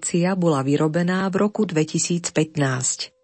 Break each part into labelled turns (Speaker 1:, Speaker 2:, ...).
Speaker 1: Relácia bola vyrobená v roku 2015.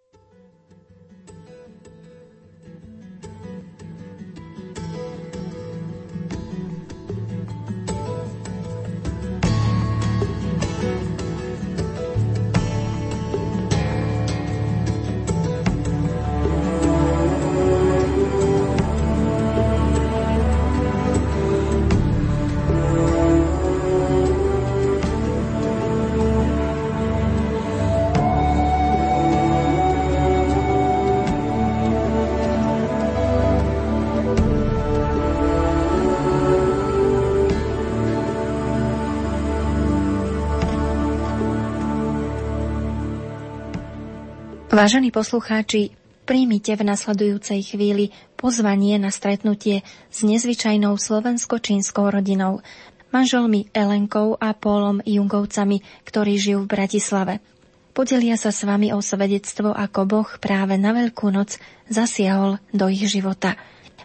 Speaker 2: Vážení poslucháči, príjmite v nasledujúcej chvíli pozvanie na stretnutie s nezvyčajnou slovensko-čínskou rodinou, manželmi Elenkou a Pólom Jungovcami, ktorí žijú v Bratislave. Podelia sa s vami o svedectvo, ako Boh práve na Veľkú noc zasiahol do ich života.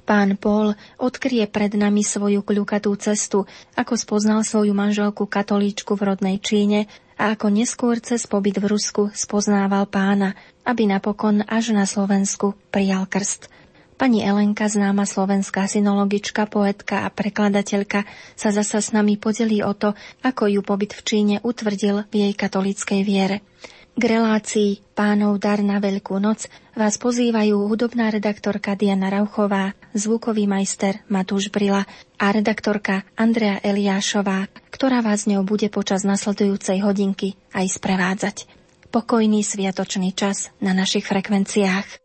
Speaker 2: Pán Pól odkrie pred nami svoju kľukatú cestu, ako spoznal svoju manželku katolíčku v rodnej Číne a ako neskôr cez pobyt v Rusku spoznával pána, aby napokon až na Slovensku prijal krst. Pani Elenka, známa slovenská synologička, poetka a prekladateľka, sa zasa s nami podelí o to, ako ju pobyt v Číne utvrdil v jej katolíckej viere. K relácii Pánov dar na Veľkú noc vás pozývajú hudobná redaktorka Diana Rauchová, zvukový majster Matúš Brila a redaktorka Andrea Eliášová, ktorá vás ňou bude počas nasledujúcej hodinky aj sprevádzať pokojný sviatočný čas na našich frekvenciách.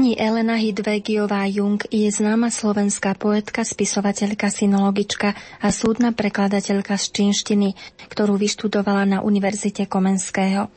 Speaker 2: Pani Elena Hidvegiová Jung je známa slovenská poetka, spisovateľka, synologička a súdna prekladateľka z čínštiny, ktorú vyštudovala na Univerzite Komenského.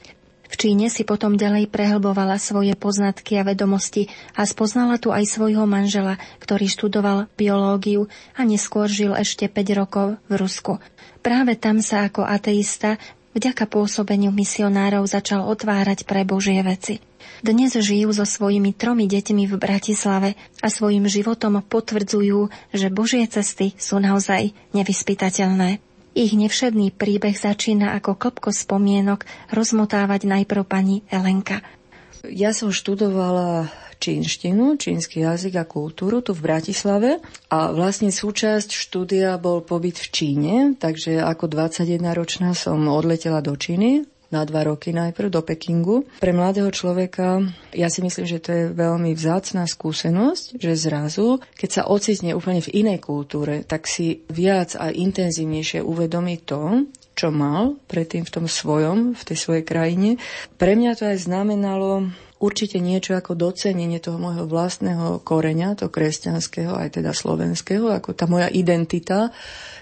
Speaker 2: V Číne si potom ďalej prehlbovala svoje poznatky a vedomosti a spoznala tu aj svojho manžela, ktorý študoval biológiu a neskôr žil ešte 5 rokov v Rusku. Práve tam sa ako ateista vďaka pôsobeniu misionárov začal otvárať pre Božie veci. Dnes žijú so svojimi tromi deťmi v Bratislave a svojim životom potvrdzujú, že Božie cesty sú naozaj nevyspytateľné. Ich nevšedný príbeh začína ako klopko spomienok rozmotávať najprv pani Elenka.
Speaker 3: Ja som študovala čínštinu, čínsky jazyk a kultúru tu v Bratislave a vlastne súčasť štúdia bol pobyt v Číne, takže ako 21-ročná som odletela do Číny na dva roky najprv do Pekingu. Pre mladého človeka ja si myslím, že to je veľmi vzácná skúsenosť, že zrazu, keď sa ocitne úplne v inej kultúre, tak si viac a intenzívnejšie uvedomí to, čo mal predtým v tom svojom, v tej svojej krajine. Pre mňa to aj znamenalo určite niečo ako docenenie toho môjho vlastného koreňa, to kresťanského, aj teda slovenského, ako tá moja identita,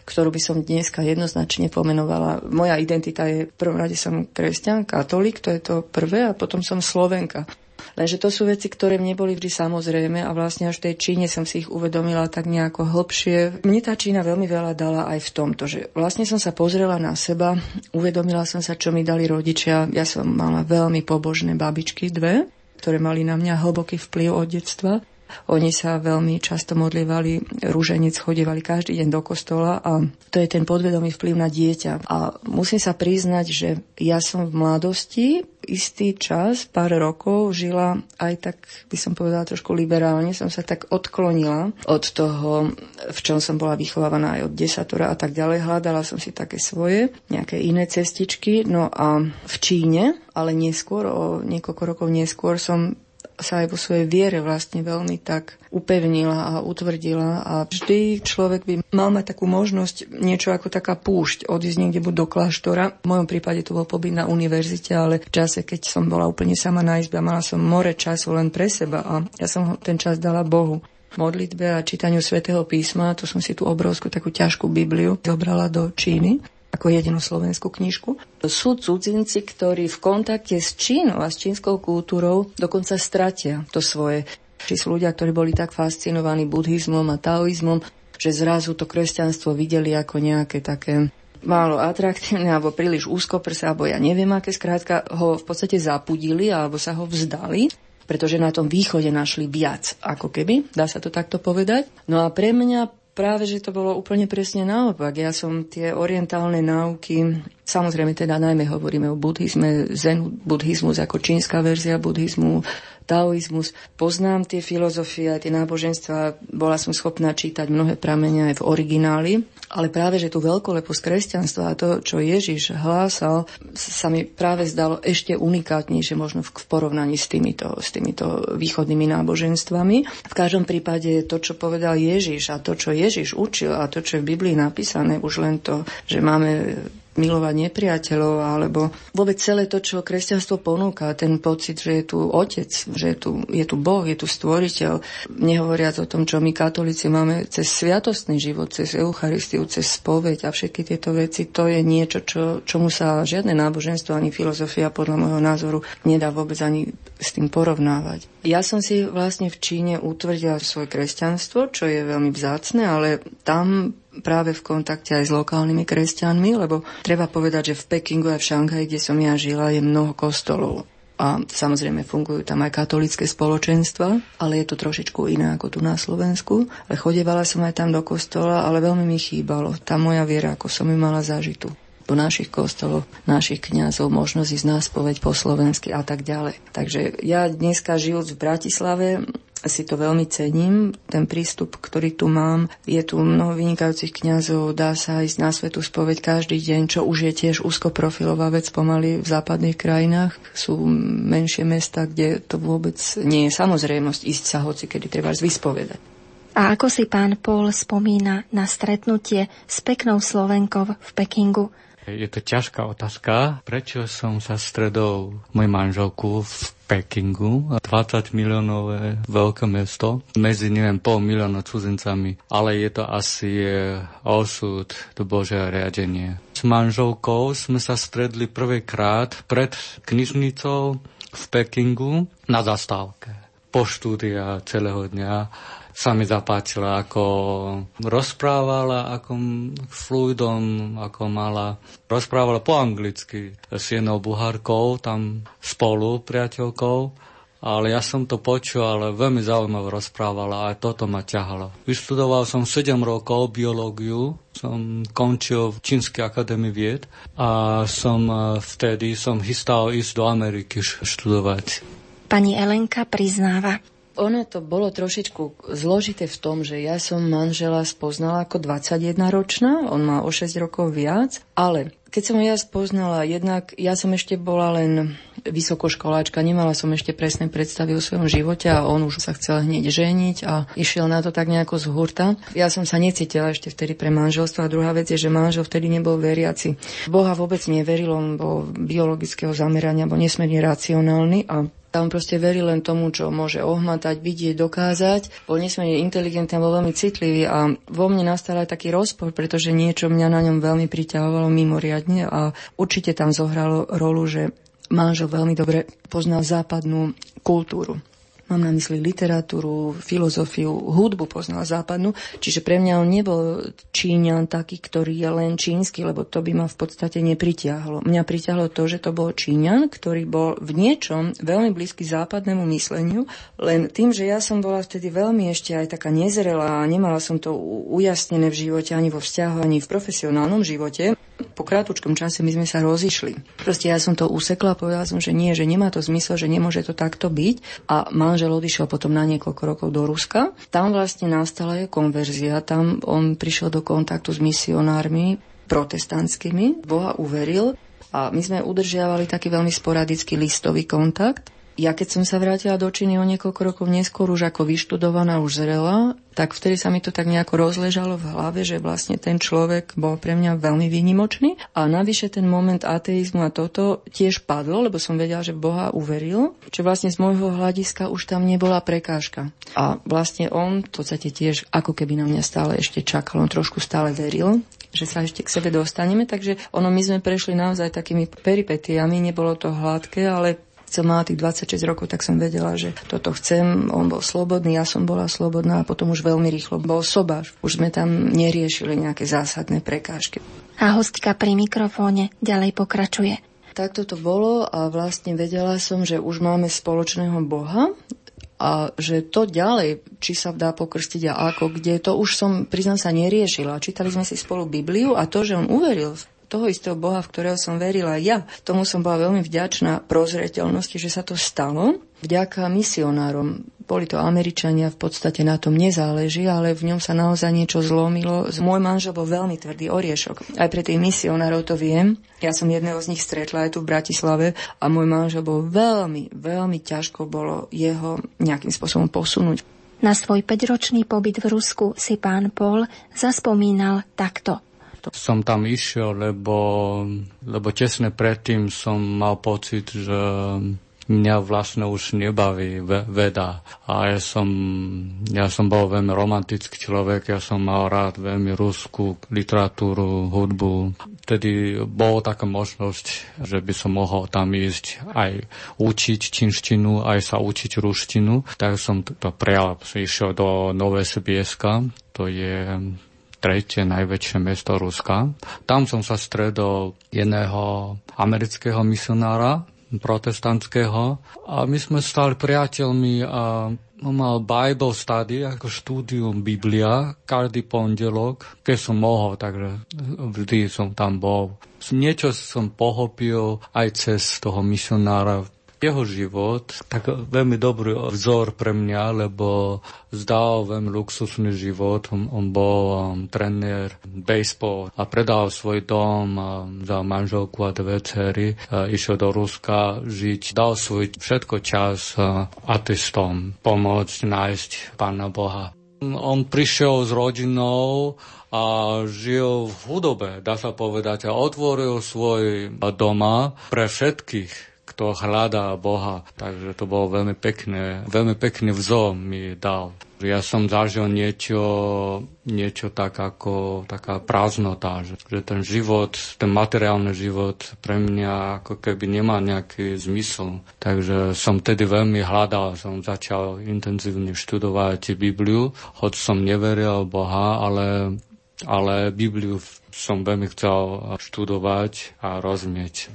Speaker 3: ktorú by som dneska jednoznačne pomenovala. Moja identita je, v prvom rade som kresťan, katolík, to je to prvé, a potom som slovenka. Lenže to sú veci, ktoré mne boli vždy samozrejme a vlastne až v tej Číne som si ich uvedomila tak nejako hlbšie. Mne tá Čína veľmi veľa dala aj v tomto, že vlastne som sa pozrela na seba, uvedomila som sa, čo mi dali rodičia. Ja som mala veľmi pobožné babičky, dve, ktoré mali na mňa hlboký vplyv od detstva. Oni sa veľmi často modlievali, rúženec chodívali každý deň do kostola a to je ten podvedomý vplyv na dieťa. A musím sa priznať, že ja som v mladosti istý čas, pár rokov žila aj tak, by som povedala trošku liberálne, som sa tak odklonila od toho, v čom som bola vychovávaná aj od desatora a tak ďalej. Hľadala som si také svoje, nejaké iné cestičky. No a v Číne, ale neskôr, o niekoľko rokov neskôr som sa aj vo svojej viere vlastne veľmi tak upevnila a utvrdila a vždy človek by mal mať takú možnosť niečo ako taká púšť, odísť niekde buď do kláštora. V mojom prípade to bol pobyt na univerzite, ale v čase, keď som bola úplne sama na izbe a mala som more času len pre seba a ja som ten čas dala Bohu modlitbe a čítaniu svätého písma, to som si tú obrovskú takú ťažkú Bibliu zobrala do Číny ako jedinú slovenskú knižku. Sú cudzinci, ktorí v kontakte s Čínou a s čínskou kultúrou dokonca stratia to svoje. Či sú ľudia, ktorí boli tak fascinovaní buddhizmom a taoizmom, že zrazu to kresťanstvo videli ako nejaké také málo atraktívne alebo príliš úzkoprse, alebo ja neviem aké, skrátka ho v podstate zapudili alebo sa ho vzdali pretože na tom východe našli viac, ako keby, dá sa to takto povedať. No a pre mňa Práve, že to bolo úplne presne naopak. Ja som tie orientálne náuky, samozrejme teda najmä hovoríme o buddhizme, zen buddhizmus ako čínska verzia buddhizmu, taoizmus. Poznám tie filozofie, tie náboženstva, bola som schopná čítať mnohé pramene aj v origináli, ale práve, že tú veľkoleposť kresťanstva a to, čo Ježiš hlásal, sa mi práve zdalo ešte unikátnejšie možno v porovnaní s týmito, s týmito východnými náboženstvami. V každom prípade to, čo povedal Ježiš a to, čo Ježiš učil a to, čo je v Biblii napísané, už len to, že máme milovať nepriateľov, alebo vôbec celé to, čo kresťanstvo ponúka, ten pocit, že je tu Otec, že je tu, je tu Boh, je tu Stvoriteľ, nehovoriac o tom, čo my katolíci máme cez sviatostný život, cez Eucharistiu, cez spoveď a všetky tieto veci, to je niečo, čo, čomu sa žiadne náboženstvo ani filozofia podľa môjho názoru nedá vôbec ani s tým porovnávať. Ja som si vlastne v Číne utvrdila svoje kresťanstvo, čo je veľmi vzácne, ale tam práve v kontakte aj s lokálnymi kresťanmi, lebo treba povedať, že v Pekingu a v Šanghaji, kde som ja žila, je mnoho kostolov. A samozrejme fungujú tam aj katolické spoločenstva, ale je to trošičku iné ako tu na Slovensku. Ale chodevala som aj tam do kostola, ale veľmi mi chýbalo tá moja viera, ako som ju mala zažitú do našich kostolov, našich kňazov, možnosť ísť na spoveď po slovensky a tak ďalej. Takže ja dneska žijúc v Bratislave si to veľmi cením, ten prístup, ktorý tu mám. Je tu mnoho vynikajúcich kňazov, dá sa ísť na svetu spoveď každý deň, čo už je tiež úzkoprofilová vec pomaly v západných krajinách. Sú menšie mesta, kde to vôbec nie je samozrejmosť ísť sa hoci, kedy treba vyspovedať.
Speaker 2: A ako si pán Paul spomína na stretnutie s peknou Slovenkou v Pekingu?
Speaker 4: Je to ťažká otázka. Prečo som sa stredol môj manželku v Pekingu, 20 miliónové veľké mesto, medzi neviem pol milióna cudzincami, ale je to asi osud, to Bože riadenie. S manželkou sme sa stredli prvýkrát pred knižnicou v Pekingu na zastávke po štúdia celého dňa sa mi zapáčila, ako rozprávala, ako fluidom, ako mala. Rozprávala po anglicky s jednou buhárkou, tam spolu priateľkou. Ale ja som to počul, ale veľmi zaujímavé rozprávala a toto ma ťahalo. Vyštudoval som 7 rokov biológiu, som končil v Čínskej akadémii vied a som eh, vtedy som chystal ísť do Ameriky študovať.
Speaker 2: Pani Elenka priznáva,
Speaker 3: ono to bolo trošičku zložité v tom, že ja som manžela spoznala ako 21-ročná, on má o 6 rokov viac, ale keď som ja spoznala, jednak ja som ešte bola len vysokoškoláčka, nemala som ešte presné predstavy o svojom živote a on už sa chcel hneď ženiť a išiel na to tak nejako z hurta. Ja som sa necítila ešte vtedy pre manželstvo a druhá vec je, že manžel vtedy nebol veriaci. Boha vôbec neveril, on bol biologického zamerania, bol nesmierne racionálny a tam proste verí len tomu, čo môže ohmatať, vidieť, dokázať. Bol nesmierne inteligentný bol veľmi citlivý a vo mne nastal aj taký rozpor, pretože niečo mňa na ňom veľmi priťahovalo mimoriadne a určite tam zohralo rolu, že manžel veľmi dobre poznal západnú kultúru Mám na mysli literatúru, filozofiu, hudbu poznal západnú, čiže pre mňa on nebol Číňan taký, ktorý je len čínsky, lebo to by ma v podstate nepritiahlo. Mňa pritiahlo to, že to bol Číňan, ktorý bol v niečom veľmi blízky západnému mysleniu, len tým, že ja som bola vtedy veľmi ešte aj taká nezrelá a nemala som to ujasnené v živote, ani vo vzťahu, ani v profesionálnom živote, po krátučkom čase my sme sa rozišli. Proste ja som to usekla, povedala som, že nie, že nemá to zmysel, že nemôže to takto byť. A manžel odišiel potom na niekoľko rokov do Ruska. Tam vlastne nastala je konverzia. Tam on prišiel do kontaktu s misionármi protestantskými. Boha uveril a my sme udržiavali taký veľmi sporadický listový kontakt. Ja keď som sa vrátila do Číny o niekoľko rokov neskôr, už ako vyštudovaná, už zrela, tak vtedy sa mi to tak nejako rozležalo v hlave, že vlastne ten človek bol pre mňa veľmi výnimočný. A navyše ten moment ateizmu a toto tiež padlo, lebo som vedela, že Boha uveril, čo vlastne z môjho hľadiska už tam nebola prekážka. A vlastne on v podstate tiež ako keby na mňa stále ešte čakal, on trošku stále veril, že sa ešte k sebe dostaneme, takže ono my sme prešli naozaj takými peripetiami, nebolo to hladké, ale som mala tých 26 rokov, tak som vedela, že toto chcem. On bol slobodný, ja som bola slobodná a potom už veľmi rýchlo bol sobáš. Už sme tam neriešili nejaké zásadné prekážky.
Speaker 2: A hostka pri mikrofóne ďalej pokračuje.
Speaker 3: Takto to bolo a vlastne vedela som, že už máme spoločného Boha a že to ďalej, či sa dá pokrstiť a ako, kde, to už som, priznám sa, neriešila. Čítali sme si spolu Bibliu a to, že on uveril toho istého Boha, v ktorého som verila ja. Tomu som bola veľmi vďačná prozreteľnosti, že sa to stalo. Vďaka misionárom. Boli to Američania, v podstate na tom nezáleží, ale v ňom sa naozaj niečo zlomilo. Môj manžel bol veľmi tvrdý oriešok. Aj pre tých misionárov to viem. Ja som jedného z nich stretla aj tu v Bratislave a môj manžel bol veľmi, veľmi ťažko bolo jeho nejakým spôsobom posunúť.
Speaker 2: Na svoj 5-ročný pobyt v Rusku si pán Paul zaspomínal takto –
Speaker 4: som tam išiel, lebo, lebo tesne predtým som mal pocit, že mňa vlastne už nebaví veda. A ja som, ja som bol veľmi romantický človek, ja som mal rád veľmi ruskú literatúru, hudbu. Vtedy bola taká možnosť, že by som mohol tam ísť aj učiť činštinu, aj sa učiť ruštinu. Tak som to prijal, išiel do Nové Sibieska, to je tretie najväčšie mesto Ruska. Tam som sa stredol jedného amerického misionára, protestantského a my sme stali priateľmi a on mal Bible study, ako štúdium Biblia, každý pondelok, keď som mohol, takže vždy som tam bol. Niečo som pohopil aj cez toho misionára jeho život tak veľmi dobrý vzor pre mňa, lebo zdal veľmi luxusný život. On, bol um, tréner baseball a predal svoj dom um, za manželku a dve cery. Uh, išiel do Ruska žiť. Dal svoj všetko čas uh, ateistom pomôcť nájsť Pána Boha. On prišiel s rodinou a žil v chudobe, dá sa povedať, a otvoril svoj doma pre všetkých kto hľadá Boha. Takže to bolo veľmi pekné, veľmi pekný vzor mi dal. Ja som zažil niečo, niečo tak ako taká prázdnota, že, že ten život, ten materiálny život pre mňa ako keby nemá nejaký zmysel. Takže som tedy veľmi hľadal, som začal intenzívne študovať Bibliu, hoď som neveril Boha, ale, ale Bibliu som veľmi chcel študovať a rozumieť.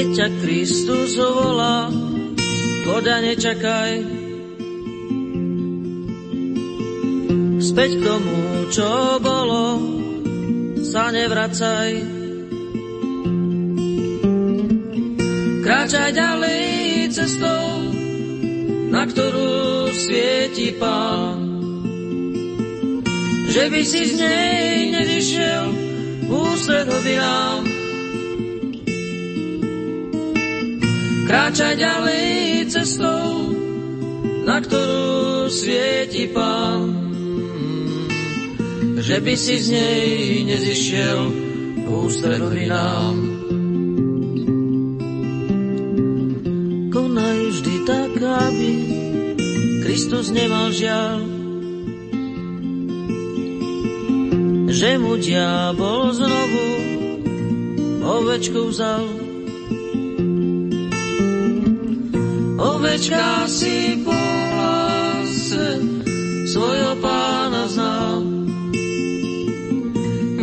Speaker 5: Keď ťa Kristus volá, voda nečakaj. Späť k tomu, čo bolo, sa nevracaj. Kráčaj ďalej cestou, na ktorú svieti Pán. Že by si z nej nevyšiel ústred nám. Kráčať ďalej cestou, na ktorú svieti Pán. Že by si z nej nezišiel ústredovi nám. Konaj vždy tak, aby Kristus nemal žiaľ. že mu diabol znovu ovečku vzal. Ovečka si po hlase svojho pána znal.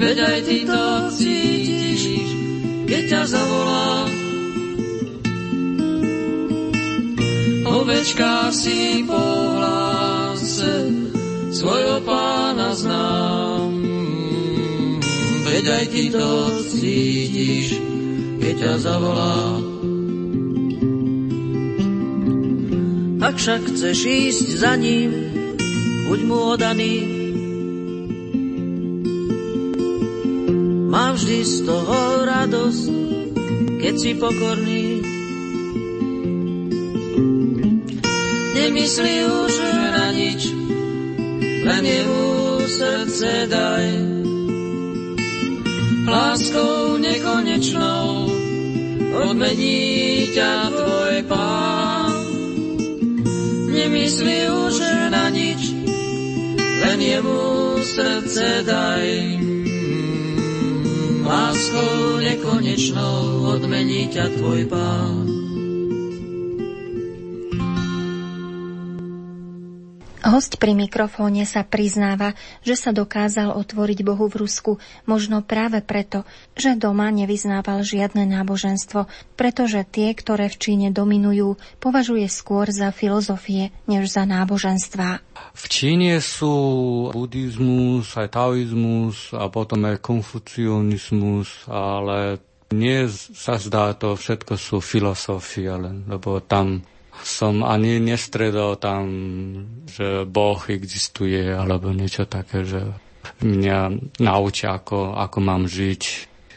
Speaker 5: Veď aj ty to cítiš, keď ťa zavolá. Ovečka si po hlase svojho pána znám. Veď aj ty to cítiš, keď ťa zavolá. Ak však chceš ísť za ním, buď mu odaný. Mám vždy z toho radosť, keď si pokorný. Nemyslí už na nič, len jemu srdce daj. Láskou nekonečnou odmení ťa tvoj pán. Nemyslí už na nič, len jemu srdce daj. Láskou nekonečnou odmení ťa tvoj pán.
Speaker 2: Host pri mikrofóne sa priznáva, že sa dokázal otvoriť Bohu v Rusku možno práve preto, že doma nevyznával žiadne náboženstvo, pretože tie, ktoré v Číne dominujú, považuje skôr za filozofie, než za náboženstvá.
Speaker 4: V Číne sú buddhizmus, aj taoizmus a potom aj konfucionizmus, ale nie sa zdá to, všetko sú filozofie, lebo tam som ani nestredol tam, že Boh existuje alebo niečo také, že mňa naučia, ako, ako mám žiť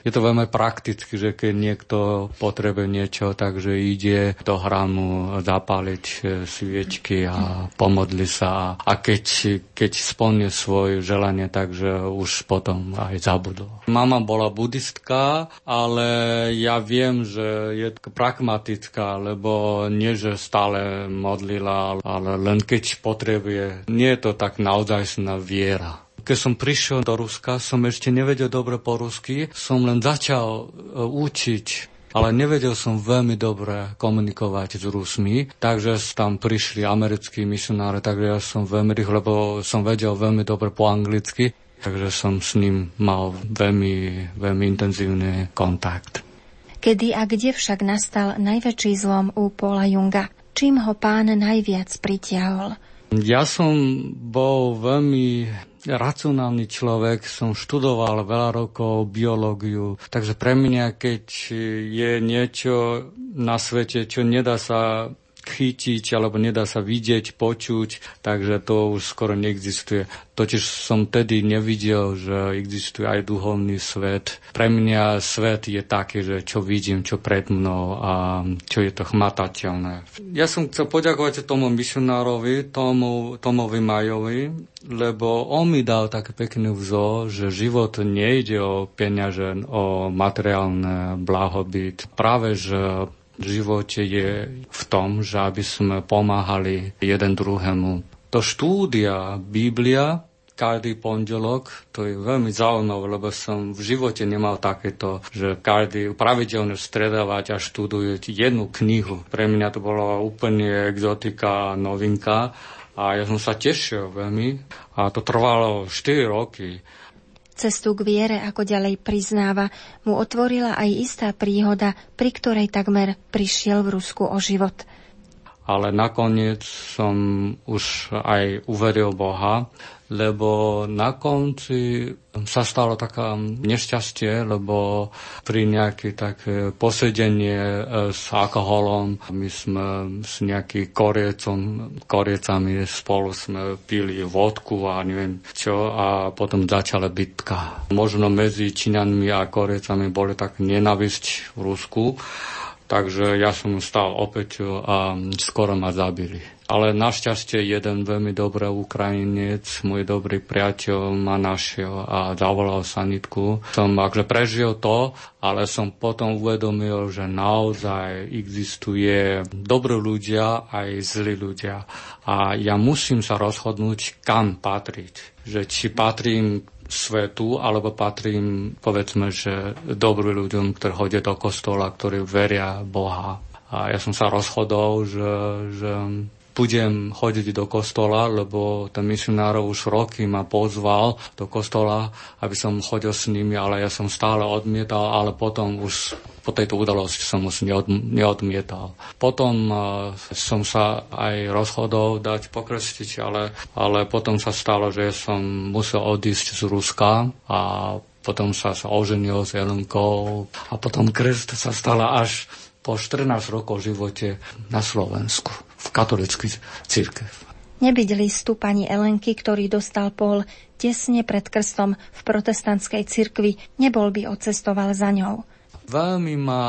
Speaker 4: je to veľmi prakticky, že keď niekto potrebuje niečo, takže ide do hramu zapáliť e, sviečky a pomodli sa a keď, keď splní svoje želanie, takže už potom aj zabudol. Mama bola buddhistka, ale ja viem, že je pragmatická, lebo nie, že stále modlila, ale len keď potrebuje. Nie je to tak naozajstná viera. Keď som prišiel do Ruska, som ešte nevedel dobre po rusky, som len začal e, učiť ale nevedel som veľmi dobre komunikovať s Rusmi, takže tam prišli americkí misionári, takže ja som veľmi rýchlo, lebo som vedel veľmi dobre po anglicky, takže som s ním mal veľmi, veľmi intenzívny kontakt.
Speaker 2: Kedy a kde však nastal najväčší zlom u Paula Junga? Čím ho pán najviac pritiahol?
Speaker 4: Ja som bol veľmi racionálny človek, som študoval veľa rokov biológiu, takže pre mňa, keď je niečo na svete, čo nedá sa chytiť alebo nedá sa vidieť, počuť, takže to už skoro neexistuje. Totiž som tedy nevidel, že existuje aj duhovný svet. Pre mňa svet je taký, že čo vidím, čo pred mnou a čo je to chmatateľné. Ja som chcel poďakovať tomu misionárovi, tomu, Tomovi Majovi, lebo on mi dal také pekný vzor, že život nejde o peniaze, o materiálne blahobyt. Práve, že živote je v tom, že aby sme pomáhali jeden druhému. To štúdia Biblia každý pondelok, to je veľmi zaujímavé, lebo som v živote nemal takéto, že každý pravidelne stredávať a študuje jednu knihu. Pre mňa to bolo úplne exotika, novinka a ja som sa tešil veľmi a to trvalo 4 roky.
Speaker 2: Cestu k viere, ako ďalej priznáva, mu otvorila aj istá príhoda, pri ktorej takmer prišiel v Rusku o život.
Speaker 4: Ale nakoniec som už aj uveril Boha lebo na konci sa stalo taká nešťastie, lebo pri nejaké také posedenie e, s alkoholom my sme s nejakým koriecom, koriecami spolu sme pili vodku a neviem čo a potom začala bitka. Možno medzi Číňanmi a Koriecami boli tak nenavisť v Rusku, takže ja som stal opäť a skoro ma zabili. Ale našťastie jeden veľmi dobrý Ukrajinec, môj dobrý priateľ ma našiel a zavolal sanitku. Som akže prežil to, ale som potom uvedomil, že naozaj existuje dobrí ľudia aj zlí ľudia. A ja musím sa rozhodnúť, kam patriť. Že či patrím svetu, alebo patrím, povedzme, že dobrým ľuďom, ktorí chodia do kostola, ktorí veria Boha. A ja som sa rozhodol, že, že budem chodiť do kostola, lebo ten misionárov už roky ma pozval do kostola, aby som chodil s nimi, ale ja som stále odmietal, ale potom už po tejto udalosti som už neodmietal. Potom uh, som sa aj rozhodol dať pokrstiť, ale, ale potom sa stalo, že som musel odísť z Ruska a potom sa, sa oženil s Jelenkou a potom krst sa stala až po 14 rokov živote na Slovensku v katolický církev.
Speaker 2: Nebyť listu pani Elenky, ktorý dostal Pol tesne pred krstom v protestantskej cirkvi, nebol by odcestoval za ňou.
Speaker 4: Veľmi ma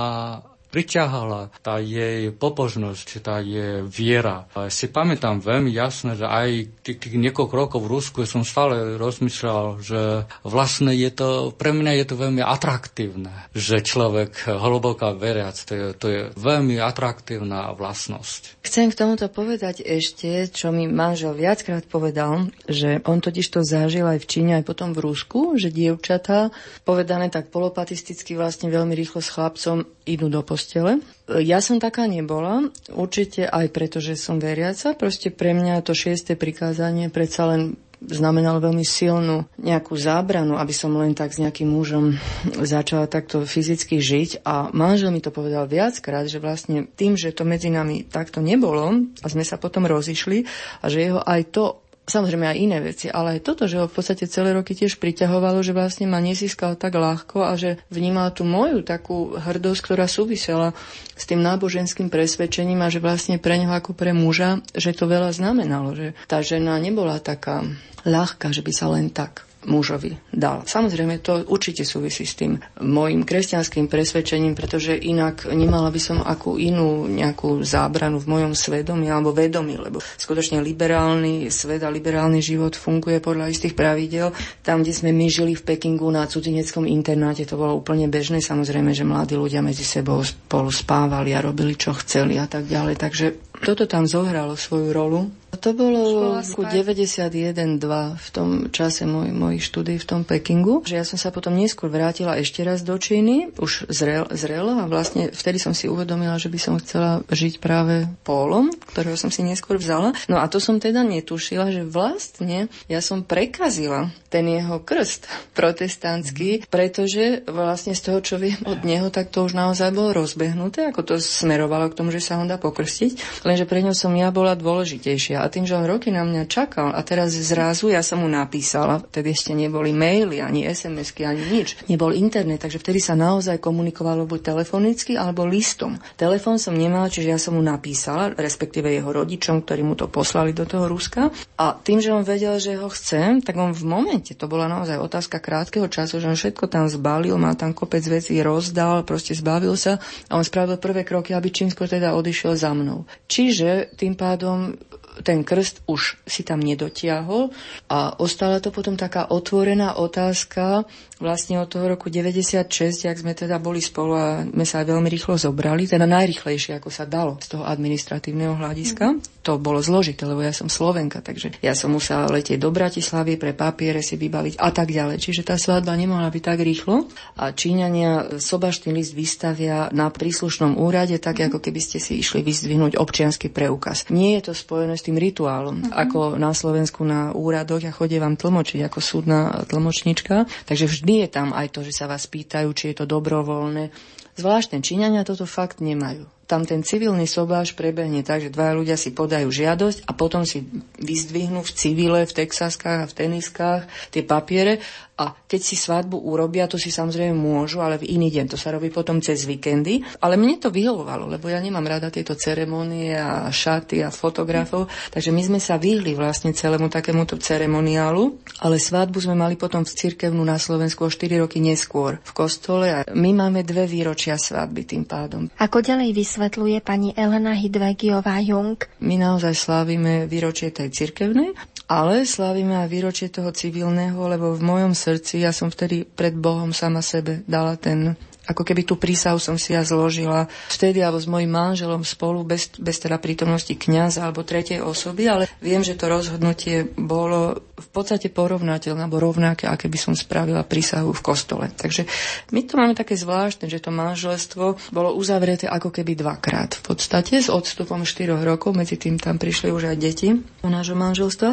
Speaker 4: priťahala tá jej pobožnosť, tá jej viera. Si pamätám veľmi jasne, že aj tých, tých niekoľko rokov v Rusku som stále rozmýšľal, že vlastne je to, pre mňa je to veľmi atraktívne, že človek hlboká veriac, to je, to je veľmi atraktívna vlastnosť.
Speaker 3: Chcem k tomuto povedať ešte, čo mi manžel viackrát povedal, že on totiž to zažil aj v Číne, aj potom v Rusku, že dievčatá, povedané tak polopatisticky, vlastne veľmi rýchlo s chlapcom idú do postele. Ja som taká nebola, určite aj preto, že som veriaca. Proste pre mňa to šiesté prikázanie predsa len znamenalo veľmi silnú nejakú zábranu, aby som len tak s nejakým mužom začala takto fyzicky žiť. A manžel mi to povedal viackrát, že vlastne tým, že to medzi nami takto nebolo a sme sa potom rozišli a že jeho aj to samozrejme aj iné veci, ale aj toto, že ho v podstate celé roky tiež priťahovalo, že vlastne ma nesískal tak ľahko a že vnímal tú moju takú hrdosť, ktorá súvisela s tým náboženským presvedčením a že vlastne pre neho ako pre muža, že to veľa znamenalo, že tá žena nebola taká ľahká, že by sa len tak mužovi dal. Samozrejme, to určite súvisí s tým môjim kresťanským presvedčením, pretože inak nemala by som akú inú nejakú zábranu v mojom svedomí alebo vedomí, lebo skutočne liberálny svet a liberálny život funguje podľa istých pravidel. Tam, kde sme my žili v Pekingu na cudzineckom internáte, to bolo úplne bežné. Samozrejme, že mladí ľudia medzi sebou spolu spávali a robili, čo chceli a tak ďalej. Takže toto tam zohralo svoju rolu to bolo v roku 91-2 v tom čase môj, mojich štúdí v tom Pekingu, že ja som sa potom neskôr vrátila ešte raz do Číny, už zrel, zrelo a vlastne vtedy som si uvedomila, že by som chcela žiť práve pólom, ktorého som si neskôr vzala. No a to som teda netušila, že vlastne ja som prekazila ten jeho krst protestantský, pretože vlastne z toho, čo viem od neho, tak to už naozaj bolo rozbehnuté, ako to smerovalo k tomu, že sa ho dá pokrstiť, lenže pre ňo som ja bola dôležitejšia. A tým, že on roky na mňa čakal a teraz zrazu ja som mu napísala, vtedy ešte neboli maily, ani SMS-ky, ani nič. Nebol internet, takže vtedy sa naozaj komunikovalo buď telefonicky alebo listom. Telefón som nemala, čiže ja som mu napísala, respektíve jeho rodičom, ktorí mu to poslali do toho Ruska. A tým, že on vedel, že ho chcem, tak on v momente, to bola naozaj otázka krátkeho času, že on všetko tam zbalil, mal tam kopec vecí, rozdal, proste zbavil sa a on spravil prvé kroky, aby čím skôr teda odišiel za mnou. Čiže tým pádom ten krst už si tam nedotiahol a ostala to potom taká otvorená otázka vlastne od toho roku 96, ak sme teda boli spolu a sme sa veľmi rýchlo zobrali, teda najrychlejšie, ako sa dalo z toho administratívneho hľadiska. Mm. To bolo zložité, lebo ja som Slovenka, takže ja som musela letieť do Bratislavy pre papiere si vybaviť a tak ďalej. Čiže tá svadba nemohla byť tak rýchlo a Číňania sobaštný list vystavia na príslušnom úrade, tak ako keby ste si išli vyzdvihnúť občiansky preukaz. Nie je to spojené s tým rituálom, mm-hmm. ako na Slovensku na úradoch, ja chodievam tlmočiť ako súdna tlmočnička, takže vždy je tam aj to, že sa vás pýtajú, či je to dobrovoľné. Zvláštne Číňania toto fakt nemajú tam ten civilný sobáš prebehne tak, že dvaja ľudia si podajú žiadosť a potom si vyzdvihnú v civile, v texaskách a v teniskách tie papiere a keď si svadbu urobia, to si samozrejme môžu, ale v iný deň. To sa robí potom cez víkendy. Ale mne to vyhovovalo, lebo ja nemám rada tieto ceremonie a šaty a fotografov. Takže my sme sa vyhli vlastne celému takémuto ceremoniálu, ale svadbu sme mali potom v cirkevnú na Slovensku o 4 roky neskôr v kostole a my máme dve výročia svadby tým pádom.
Speaker 2: Ako ďalej vysvetľuje pani Elena Hidvegiová Jung?
Speaker 3: My naozaj slávime výročie tej cirkevnej, ale slávime aj výročie toho civilného, lebo v mojom srdci ja som vtedy pred Bohom sama sebe dala ten ako keby tú prísahu som si ja zložila vtedy alebo s mojim manželom spolu, bez, bez teda prítomnosti kňaza alebo tretej osoby, ale viem, že to rozhodnutie bolo v podstate porovnateľné alebo rovnaké, aké by som spravila prísahu v kostole. Takže my to máme také zvláštne, že to manželstvo bolo uzavreté ako keby dvakrát. V podstate s odstupom 4 rokov, medzi tým tam prišli už aj deti do nášho manželstva.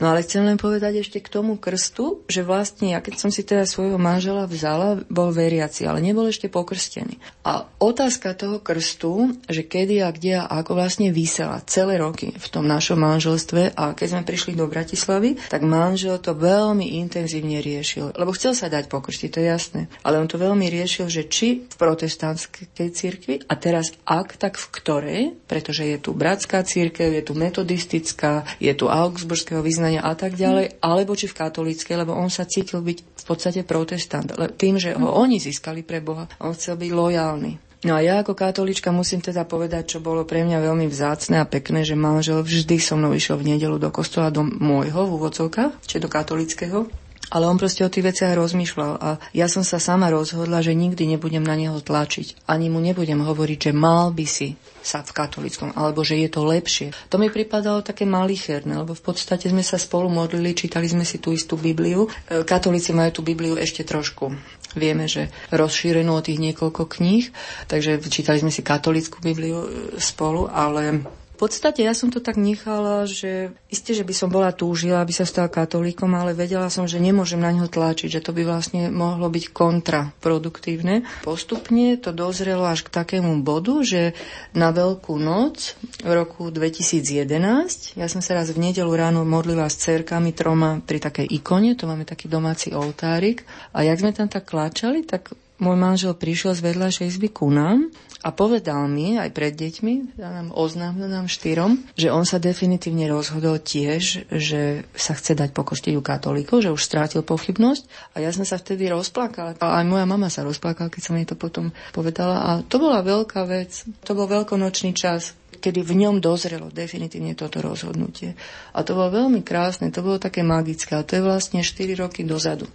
Speaker 3: No ale chcem len povedať ešte k tomu krstu, že vlastne ja keď som si teda svojho manžela vzala, bol veriaci, ale nebol ešte pokrstený. A otázka toho krstu, že kedy a kde a ako vlastne vysela celé roky v tom našom manželstve a keď sme prišli do Bratislavy, tak manžel to veľmi intenzívne riešil, lebo chcel sa dať pokrstiť, to je jasné. Ale on to veľmi riešil, že či v protestantskej cirkvi a teraz ak, tak v ktorej, pretože je tu bratská církev, je tu metodistická, je tu augsburského vyznania a tak ďalej, alebo či v katolíckej, lebo on sa cítil byť podstate protestant. Tým, že ho oni získali pre Boha, Boha. On chcel byť lojálny. No a ja ako katolička musím teda povedať, čo bolo pre mňa veľmi vzácne a pekné, že manžel vždy so mnou išiel v nedelu do kostola, do môjho v úvodzovkách, či do katolického. Ale on proste o tých veciach rozmýšľal a ja som sa sama rozhodla, že nikdy nebudem na neho tlačiť. Ani mu nebudem hovoriť, že mal by si sa v katolickom, alebo že je to lepšie. To mi pripadalo také malicherné, lebo v podstate sme sa spolu modlili, čítali sme si tú istú Bibliu. E, katolíci majú tú Bibliu ešte trošku Vieme, že rozšírenú o tých niekoľko kníh, takže čítali sme si katolickú Bibliu e, spolu, ale v podstate ja som to tak nechala, že isté, že by som bola túžila, aby sa stal katolíkom, ale vedela som, že nemôžem na neho tlačiť, že to by vlastne mohlo byť kontraproduktívne. Postupne to dozrelo až k takému bodu, že na Veľkú noc v roku 2011, ja som sa raz v nedelu ráno modlila s cerkami troma pri takej ikone, to máme taký domáci oltárik a jak sme tam tak kláčali, tak môj manžel prišiel z vedľajšej izby ku nám a povedal mi aj pred deťmi, ja nám oznámil nám štyrom, že on sa definitívne rozhodol tiež, že sa chce dať pokostiť u katolíkov, že už strátil pochybnosť a ja som sa vtedy rozplakala. A aj moja mama sa rozplakala, keď som jej to potom povedala a to bola veľká vec, to bol veľkonočný čas, kedy v ňom dozrelo definitívne toto rozhodnutie. A to bolo veľmi krásne, to bolo také magické a to je vlastne 4 roky dozadu.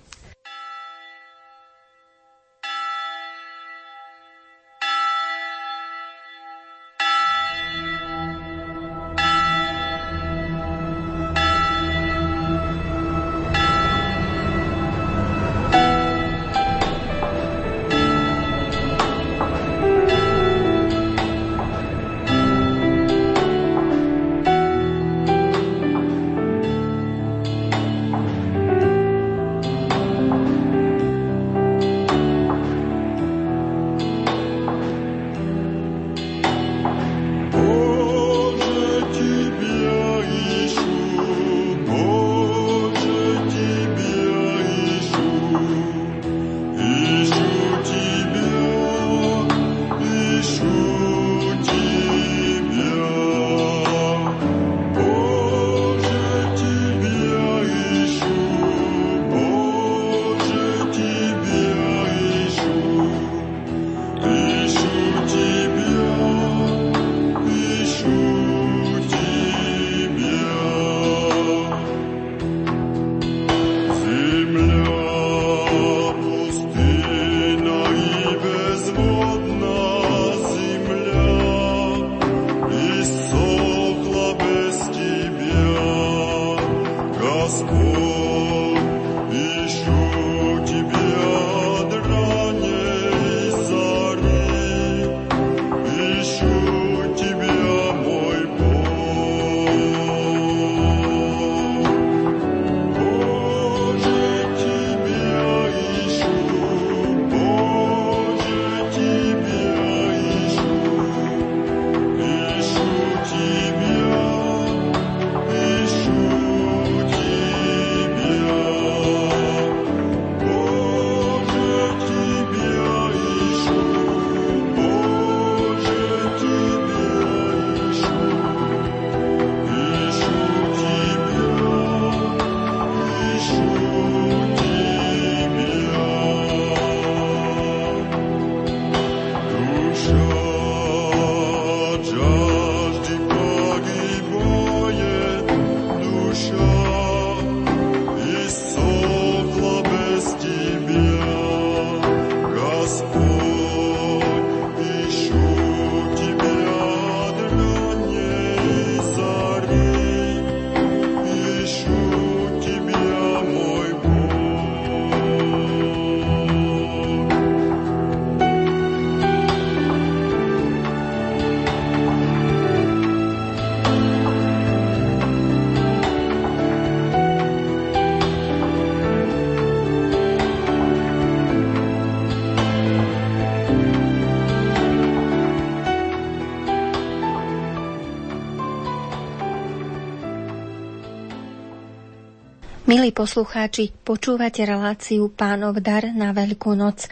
Speaker 2: Milí poslucháči, počúvate reláciu Pánov dar na Veľkú noc.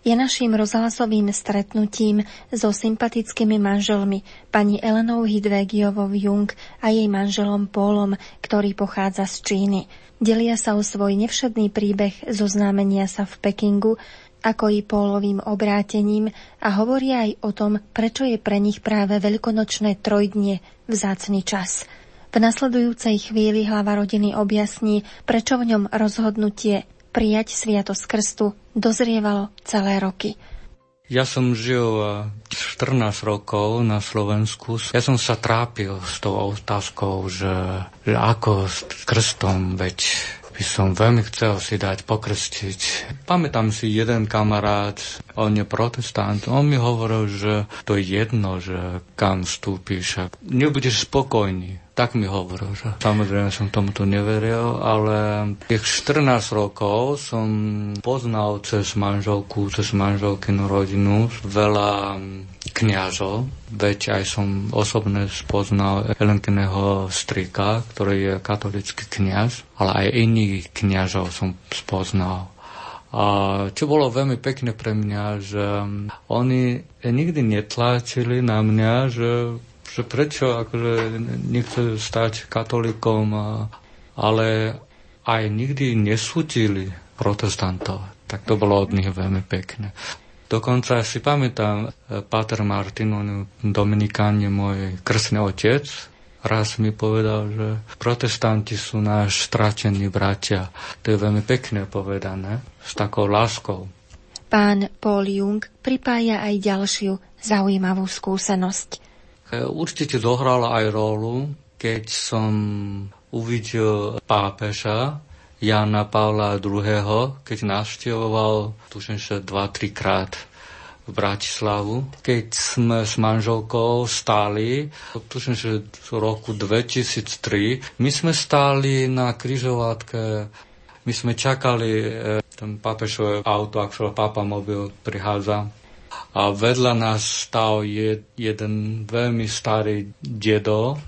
Speaker 2: Je naším rozhlasovým stretnutím so sympatickými manželmi pani Elenou Hidvegiovou Jung a jej manželom Pólom, ktorý pochádza z Číny. Delia sa o svoj nevšedný príbeh zo známenia sa v Pekingu, ako i Pólovým obrátením a hovoria aj o tom, prečo je pre nich práve veľkonočné trojdnie vzácny čas – v nasledujúcej chvíli hlava rodiny objasní, prečo v ňom rozhodnutie prijať sviatosť krstu dozrievalo celé roky.
Speaker 4: Ja som žil 14 eh, rokov na Slovensku. Ja som sa trápil s tou otázkou, že, že ako s krstom, veď by som veľmi chcel si dať pokrstiť. Pamätám si jeden kamarát, on je protestant, on mi hovoril, že to je jedno, že kam vstúpiš a nebudeš spokojný. Tak mi hovoril, že samozrejme som tomuto neveril, ale tých 14 rokov som poznal cez manželku, cez manželkinu rodinu veľa kniažov, veď aj som osobne spoznal Helenkiného strika, ktorý je katolický kniaž, ale aj iných kniažov som spoznal. A čo bolo veľmi pekné pre mňa, že oni nikdy netlačili na mňa, že prečo akože nechce stať katolíkom, ale aj nikdy nesútili protestantov. Tak to bolo od nich veľmi pekné. Dokonca si pamätám, e, Páter Martin, on Dominikán je môj krstný otec, raz mi povedal, že protestanti sú náš stratený bratia. To je veľmi pekne povedané, s takou láskou.
Speaker 2: Pán Paul Jung pripája aj ďalšiu zaujímavú skúsenosť.
Speaker 4: E, určite zohrala aj rolu, keď som uvidel pápeža Jana Pavla II., keď navštevoval, tuším, že 2-3 krát v Bratislavu. Keď sme s manželkou stáli, tuším, že v roku 2003, my sme stáli na kryžovatke, my sme čakali e, ten pápežové auto, ak papa mobil prichádza a vedľa nás stal je, jeden veľmi starý dedo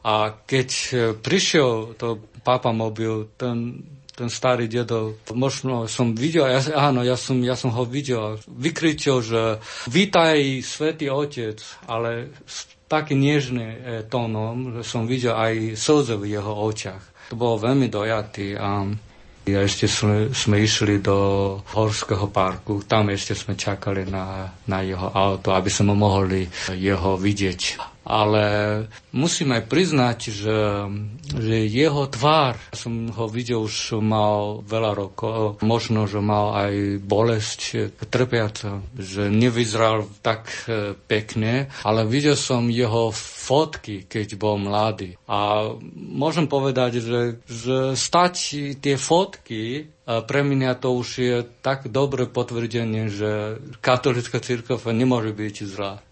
Speaker 4: a keď e, prišiel to papa mobil, ten, ten starý dedo, možno som videl, ja, áno, ja som, ja som ho videl, vykričil, že vítaj svätý Otec, ale s takým nežným e, tónom, že som videl aj slze v jeho očiach. To bolo veľmi dojatý a a ešte sme, sme išli do Horského parku, tam ešte sme čakali na, na jeho auto, aby sme mohli jeho vidieť ale musím aj priznať, že, že jeho tvár, som ho videl už mal veľa rokov, možno, že mal aj bolesť trpiaca, že nevyzeral tak e, pekne, ale videl som jeho fotky, keď bol mladý. A môžem povedať, že, že stať tie fotky pre mňa to už je tak dobré potvrdenie, že katolická církev nemôže byť zlá.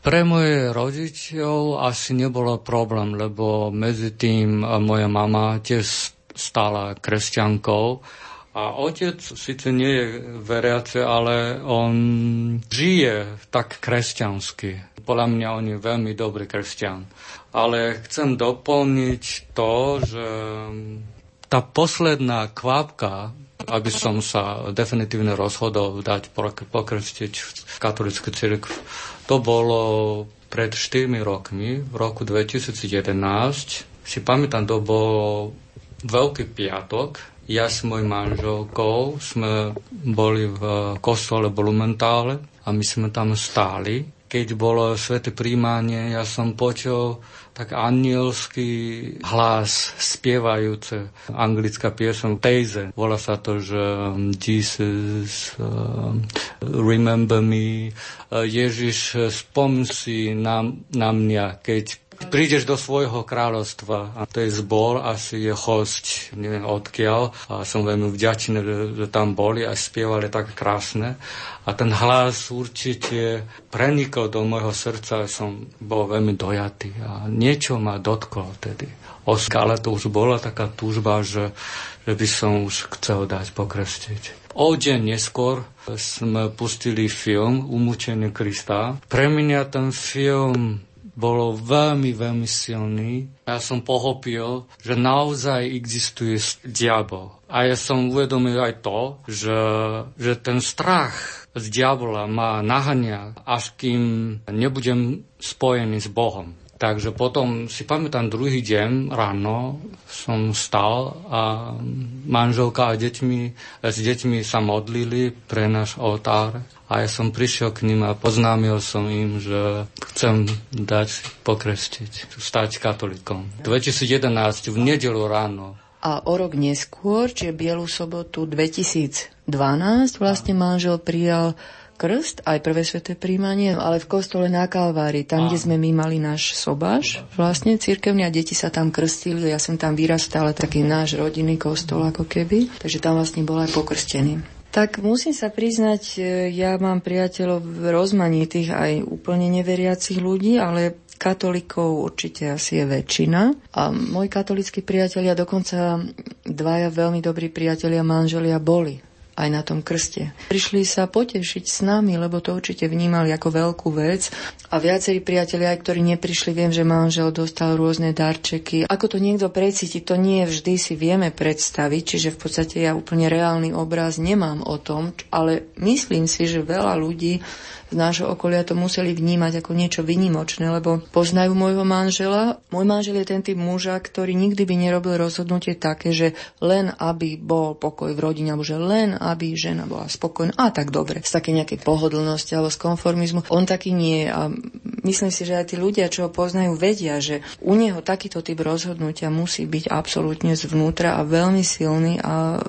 Speaker 4: Pre moje rodičov asi nebolo problém, lebo medzi tým moja mama tiež stala kresťankou a otec síce nie je veriace, ale on žije tak kresťansky. Podľa mňa on je veľmi dobrý kresťan. Ale chcem doplniť to, že tá posledná kvapka, aby som sa definitívne rozhodol dať pokrstiť v katolickú cirkvi, to bolo pred 4 rokmi, v roku 2011. Si pamätám, to bol Veľký piatok. Ja s mojou manželkou sme boli v kostole Blumentále a my sme tam stáli. Keď bolo sveté príjmanie, ja som počul tak anielský hlas spievajúce anglická piesň Tejze. Volá sa to, že um, Jesus, uh, remember me, uh, Ježiš, spom si na, na mňa, keď prídeš do svojho kráľovstva a to je zbor, asi je host, neviem odkiaľ a som veľmi vďačný, že, tam boli a spievali tak krásne a ten hlas určite prenikol do môjho srdca som bol veľmi dojatý a niečo ma dotklo vtedy. Ale to už bola taká túžba, že, že by som už chcel dať pokrstiť. O deň neskôr sme pustili film Umúčenie Krista. Pre mňa ten film bolo veľmi, veľmi silný. Ja som pochopil, že naozaj existuje diabol. A ja som uvedomil aj to, že, že ten strach z diabola ma nahania, až kým nebudem spojený s Bohom. Takže potom si pamätám druhý deň ráno som stal a manželka a deťmi, s deťmi sa modlili pre náš oltár a ja som prišiel k ním a poznámil som im, že chcem dať pokrestiť, stať katolikom. 2011 v nedelu ráno
Speaker 3: a o rok neskôr, čiže Bielú sobotu 2012, vlastne manžel prijal krst, aj prvé sveté príjmanie, ale v kostole na Kalvári, tam, kde sme my mali náš sobáš, vlastne cirkevní a deti sa tam krstili, ja som tam vyrastala, taký náš rodinný kostol ako keby, takže tam vlastne bol aj pokrstený. Tak musím sa priznať, e, ja mám priateľov rozmanitých aj úplne neveriacich ľudí, ale katolíkov určite asi je väčšina. A moji katolíckí priatelia, dokonca dvaja veľmi dobrí priatelia manželia boli aj na tom krste. Prišli sa potešiť s nami, lebo to určite vnímali ako veľkú vec. A viacerí priatelia, aj ktorí neprišli, viem, že manžel dostal rôzne darčeky. Ako to niekto precíti, to nie vždy si vieme predstaviť, čiže v podstate ja úplne reálny obraz nemám o tom, ale myslím si, že veľa ľudí z nášho okolia to museli vnímať ako niečo vynimočné, lebo poznajú môjho manžela. Môj manžel je ten typ muža, ktorý nikdy by nerobil rozhodnutie také, že len aby bol pokoj v rodine, alebo že len žena bola spokojná a tak dobre, z také nejakej pohodlnosti alebo z konformizmu. On taký nie je a myslím si, že aj tí ľudia, čo ho poznajú, vedia, že u neho takýto typ rozhodnutia musí byť absolútne zvnútra a veľmi silný a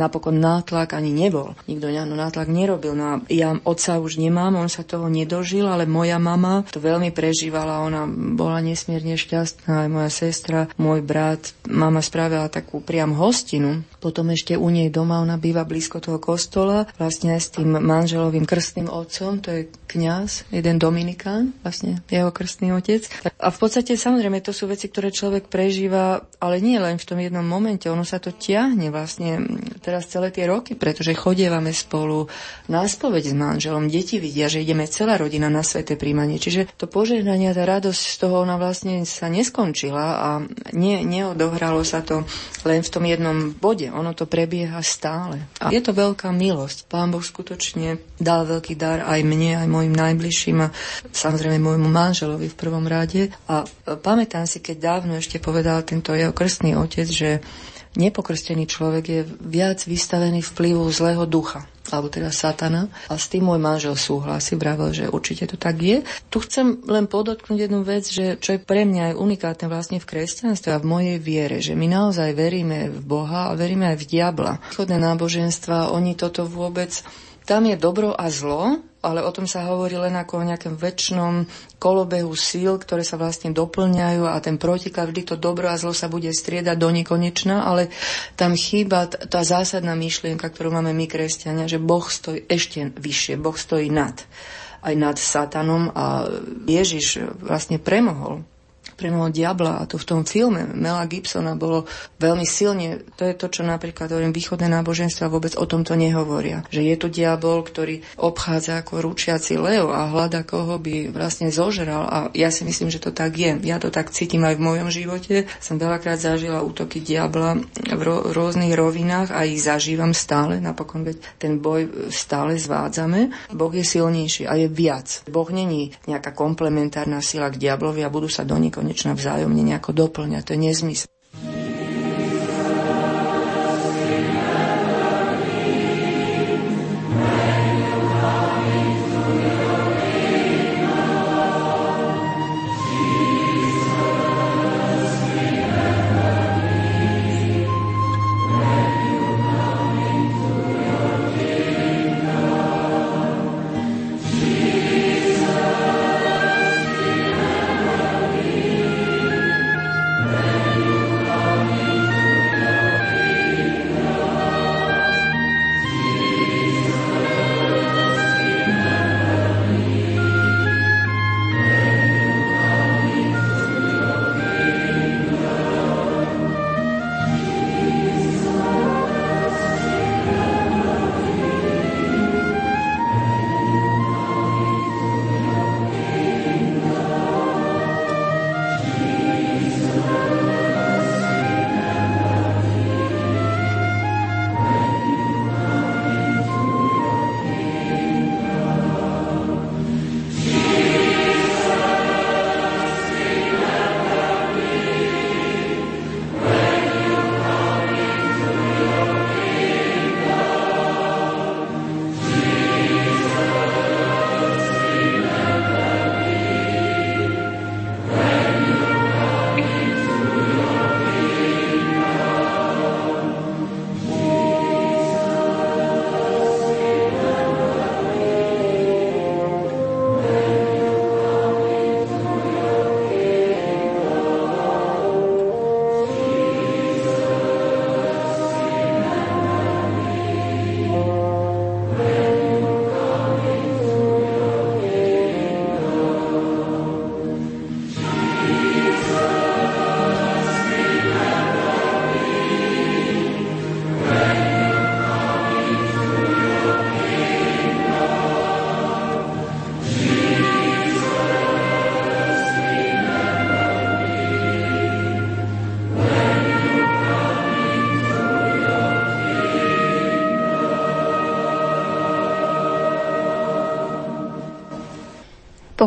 Speaker 3: napokon nátlak ani nebol. Nikto no, nátlak nerobil. No a ja otca už nemám, on sa toho nedožil, ale moja mama to veľmi prežívala. Ona bola nesmierne šťastná, aj moja sestra, môj brat. Mama spravila takú priam hostinu. Potom ešte u nej doma, ona býva blízko toho kostola, vlastne s tým manželovým krstným otcom, to je kňaz, jeden Dominikán, vlastne jeho krstný otec. A v podstate samozrejme to sú veci, ktoré človek prežíva, ale nie len v tom jednom momente, ono sa to tiahne vlastne teraz celé tie roky, pretože chodievame spolu na spoveď s manželom, deti vidia, že ideme celá rodina na sveté príjmanie. Čiže to požehnanie, tá radosť z toho ona vlastne sa neskončila a nie, neodohralo sa to len v tom jednom bode. Ono to prebieha stále. A je to veľká milosť. Pán Boh skutočne dal veľký dar aj mne, aj mojim najbližším a samozrejme môjmu manželovi v prvom rade. A pamätám si, keď dávno ešte povedal tento jeho krstný otec, že nepokrstený človek je viac vystavený vplyvu zlého ducha alebo teda satana. A s tým môj manžel súhlasí, vravel, že určite to tak je. Tu chcem len podotknúť jednu vec, že čo je pre mňa aj unikátne vlastne v kresťanstve a v mojej viere, že my naozaj veríme v Boha a veríme aj v diabla. Chodné náboženstva, oni toto vôbec tam je dobro a zlo, ale o tom sa hovorí len ako o nejakom väčšnom kolobehu síl, ktoré sa vlastne doplňajú a ten protiklad, vždy to dobro a zlo sa bude striedať do nekonečna, ale tam chýba tá zásadná myšlienka, ktorú máme my kresťania, že Boh stojí ešte vyššie, Boh stojí nad aj nad satanom a Ježiš vlastne premohol premohol diabla a to v tom filme Mela Gibsona bolo veľmi silne, to je to, čo napríklad hovorím, východné náboženstva vôbec o tomto nehovoria. Že je tu diabol, ktorý obchádza ako ručiaci lev a hľada, koho by vlastne zožral a ja si myslím, že to tak je. Ja to tak cítim aj v mojom živote. Som veľakrát zažila útoky diabla v ro- rôznych rovinách a ich zažívam stále. Napokon veď ten boj stále zvádzame. Boh je silnejší a je viac. Boh není nejaká komplementárna sila k diablovi a budú sa do nekonečna vzájomne nejako doplňať. To je nezmysel.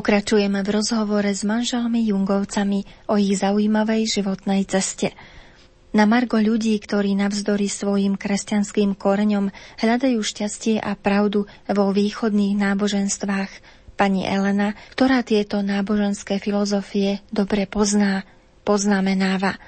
Speaker 2: Pokračujeme v rozhovore s manželmi Jungovcami o ich zaujímavej životnej ceste. Na margo ľudí, ktorí navzdory svojim kresťanským koreňom hľadajú šťastie a pravdu vo východných náboženstvách, pani Elena, ktorá tieto náboženské filozofie dobre pozná, poznamenáva –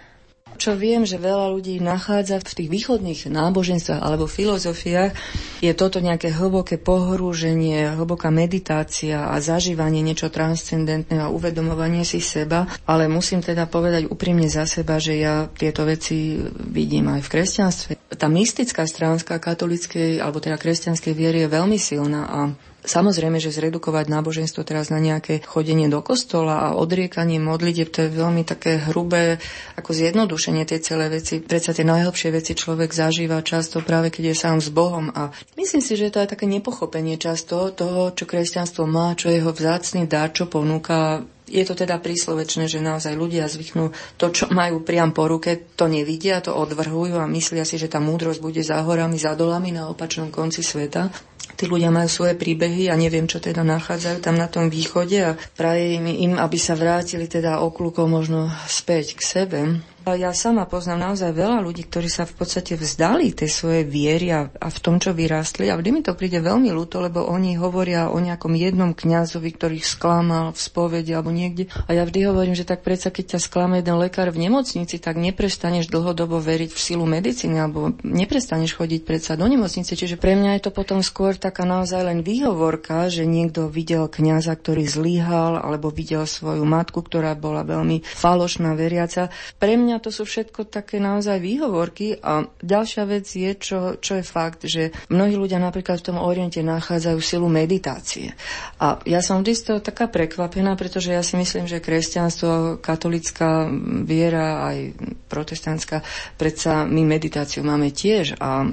Speaker 3: čo viem, že veľa ľudí nachádza v tých východných náboženstvách alebo filozofiách, je toto nejaké hlboké pohrúženie, hlboká meditácia a zažívanie niečo transcendentné a uvedomovanie si seba. Ale musím teda povedať úprimne za seba, že ja tieto veci vidím aj v kresťanstve. Tá mystická stránka katolickej alebo teda kresťanskej viery je veľmi silná a Samozrejme, že zredukovať náboženstvo teraz na nejaké chodenie do kostola a odriekanie modlitev, to je veľmi také hrubé ako zjednodušenie tej celé veci. Predsa tie najhlbšie veci človek zažíva často práve keď je sám s Bohom a myslím si, že to je také nepochopenie často toho, čo kresťanstvo má, čo je jeho vzácný dar, čo ponúka je to teda príslovečné, že naozaj ľudia zvyknú to, čo majú priam po ruke, to nevidia, to odvrhujú a myslia si, že tá múdrosť bude za horami, za dolami na opačnom konci sveta. Tí ľudia majú svoje príbehy a neviem, čo teda nachádzajú tam na tom východe a praje im, aby sa vrátili teda okľúko možno späť k sebe. Ja sama poznám naozaj veľa ľudí, ktorí sa v podstate vzdali tej svojej viery a, a v tom, čo vyrástli. A vždy mi to príde veľmi ľúto, lebo oni hovoria o nejakom jednom kňazovi, ktorý ich sklamal v spovedi alebo niekde. A ja vždy hovorím, že tak predsa, keď ťa sklame jeden lekár v nemocnici, tak neprestaneš dlhodobo veriť v silu medicíny alebo neprestaneš chodiť predsa do nemocnice. Čiže pre mňa je to potom skôr taká naozaj len výhovorka, že niekto videl kňaza, ktorý zlyhal alebo videl svoju matku, ktorá bola veľmi falošná veriaca. Pre mňa mňa to sú všetko také naozaj výhovorky a ďalšia vec je, čo, čo je fakt, že mnohí ľudia napríklad v tom oriente nachádzajú silu meditácie. A ja som vždy z toho taká prekvapená, pretože ja si myslím, že kresťanstvo, katolická viera, aj protestantská, predsa my meditáciu máme tiež a,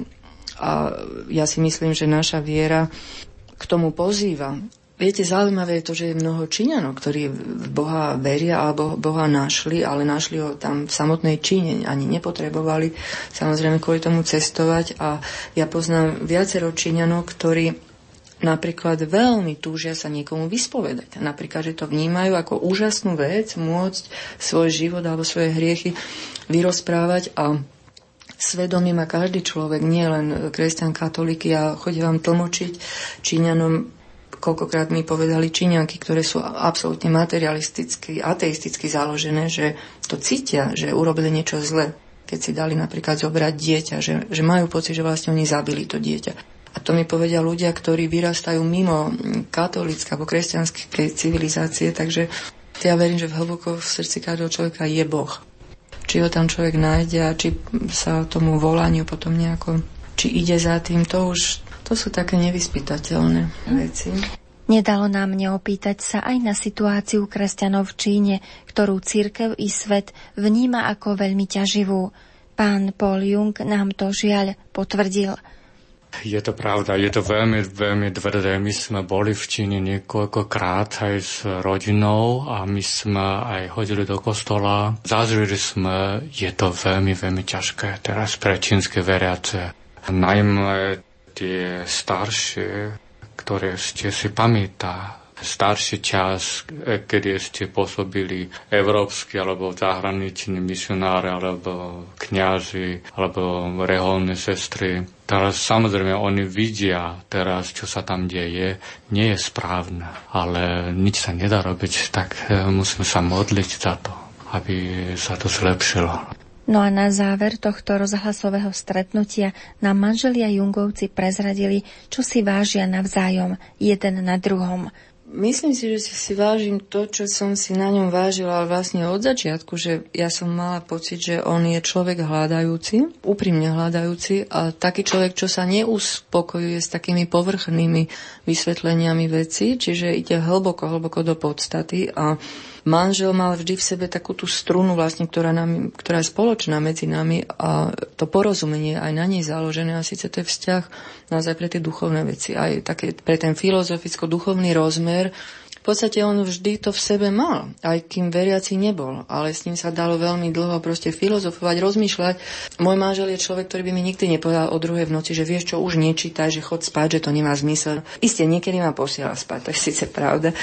Speaker 3: a ja si myslím, že naša viera k tomu pozýva. Viete, zaujímavé je to, že je mnoho Číňanov, ktorí v Boha veria alebo Boha našli, ale našli ho tam v samotnej Číne, ani nepotrebovali samozrejme kvôli tomu cestovať. A ja poznám viacero Číňanov, ktorí napríklad veľmi túžia sa niekomu vyspovedať. Napríklad, že to vnímajú ako úžasnú vec, môcť svoj život alebo svoje hriechy vyrozprávať a svedomie má každý človek, nie len kresťan, katolíky. A chodí vám tlmočiť Číňanom koľkokrát mi povedali Číňanky, ktoré sú absolútne materialisticky, ateisticky založené, že to cítia, že urobili niečo zle, keď si dali napríklad zobrať dieťa, že, že majú pocit, že vlastne oni zabili to dieťa. A to mi povedia ľudia, ktorí vyrastajú mimo katolícka alebo kresťanskej civilizácie, takže ja verím, že v hlboko v srdci každého človeka je Boh. Či ho tam človek nájde a či sa tomu volaniu potom nejako, či ide za tým, to už to sú také nevyspytateľné veci.
Speaker 2: Nedalo nám neopýtať sa aj na situáciu kresťanov v Číne, ktorú církev i svet vníma ako veľmi ťaživú. Pán Paul Jung nám to žiaľ potvrdil.
Speaker 4: Je to pravda, je to veľmi, veľmi tvrdé. My sme boli v Číne niekoľkokrát aj s rodinou a my sme aj chodili do kostola. Zažili sme, je to veľmi, veľmi ťažké teraz pre čínske veriace. Najmä tie staršie, ktoré ste si pamätá, starší čas, kedy ste pôsobili európsky alebo zahraniční misionári alebo kňazi alebo reholné sestry. Teraz samozrejme oni vidia teraz, čo sa tam deje, nie je správne, ale nič sa nedá robiť, tak e, musíme sa modliť za to, aby sa to zlepšilo.
Speaker 2: No a na záver tohto rozhlasového stretnutia nám manželia Jungovci prezradili, čo si vážia navzájom jeden na druhom.
Speaker 3: Myslím si, že si, vážim to, čo som si na ňom vážila vlastne od začiatku, že ja som mala pocit, že on je človek hľadajúci, úprimne hľadajúci a taký človek, čo sa neuspokojuje s takými povrchnými vysvetleniami veci, čiže ide hlboko, hlboko do podstaty a manžel mal vždy v sebe takú tú strunu, vlastne, ktorá, nám, ktorá je spoločná medzi nami a to porozumenie aj na nej založené a síce to je vzťah naozaj pre tie duchovné veci, aj také pre ten filozoficko-duchovný rozmer, v podstate on vždy to v sebe mal, aj kým veriaci nebol, ale s ním sa dalo veľmi dlho proste filozofovať, rozmýšľať. Môj manžel je človek, ktorý by mi nikdy nepovedal o druhej v noci, že vieš čo, už nečítaj, že chod spať, že to nemá zmysel. Isté, niekedy ma posiela spať, to je síce pravda,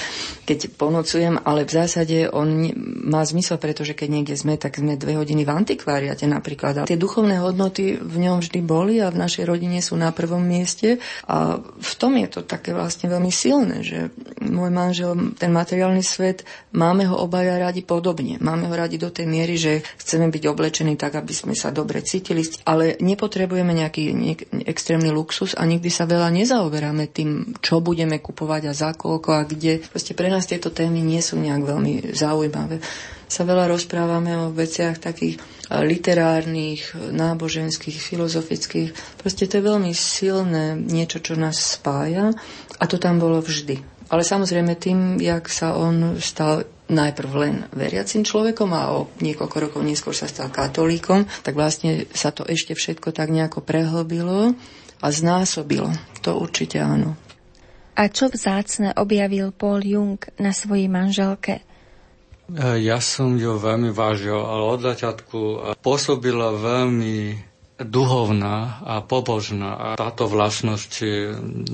Speaker 3: keď ponocujem, ale v zásade on má zmysel, pretože keď niekde sme, tak sme dve hodiny v antikváriate napríklad. A tie duchovné hodnoty v ňom vždy boli a v našej rodine sú na prvom mieste a v tom je to také vlastne veľmi silné, že môj manžel, ten materiálny svet, máme ho obaja radi podobne. Máme ho radi do tej miery, že chceme byť oblečení tak, aby sme sa dobre cítili, ale nepotrebujeme nejaký niek- extrémny luxus a nikdy sa veľa nezaoberáme tým, čo budeme kupovať a za koľko a kde. Proste pre nás tieto témy nie sú nejak veľmi zaujímavé sa veľa rozprávame o veciach takých literárnych, náboženských, filozofických. Proste to je veľmi silné niečo, čo nás spája a to tam bolo vždy. Ale samozrejme tým, jak sa on stal najprv len veriacim človekom a o niekoľko rokov neskôr sa stal katolíkom, tak vlastne sa to ešte všetko tak nejako prehlbilo a znásobilo. To určite áno.
Speaker 2: A čo vzácne objavil Paul Jung na svojej manželke?
Speaker 4: Ja som ju veľmi vážil, ale od začiatku pôsobila veľmi duhovná a pobožná a táto vlastnosť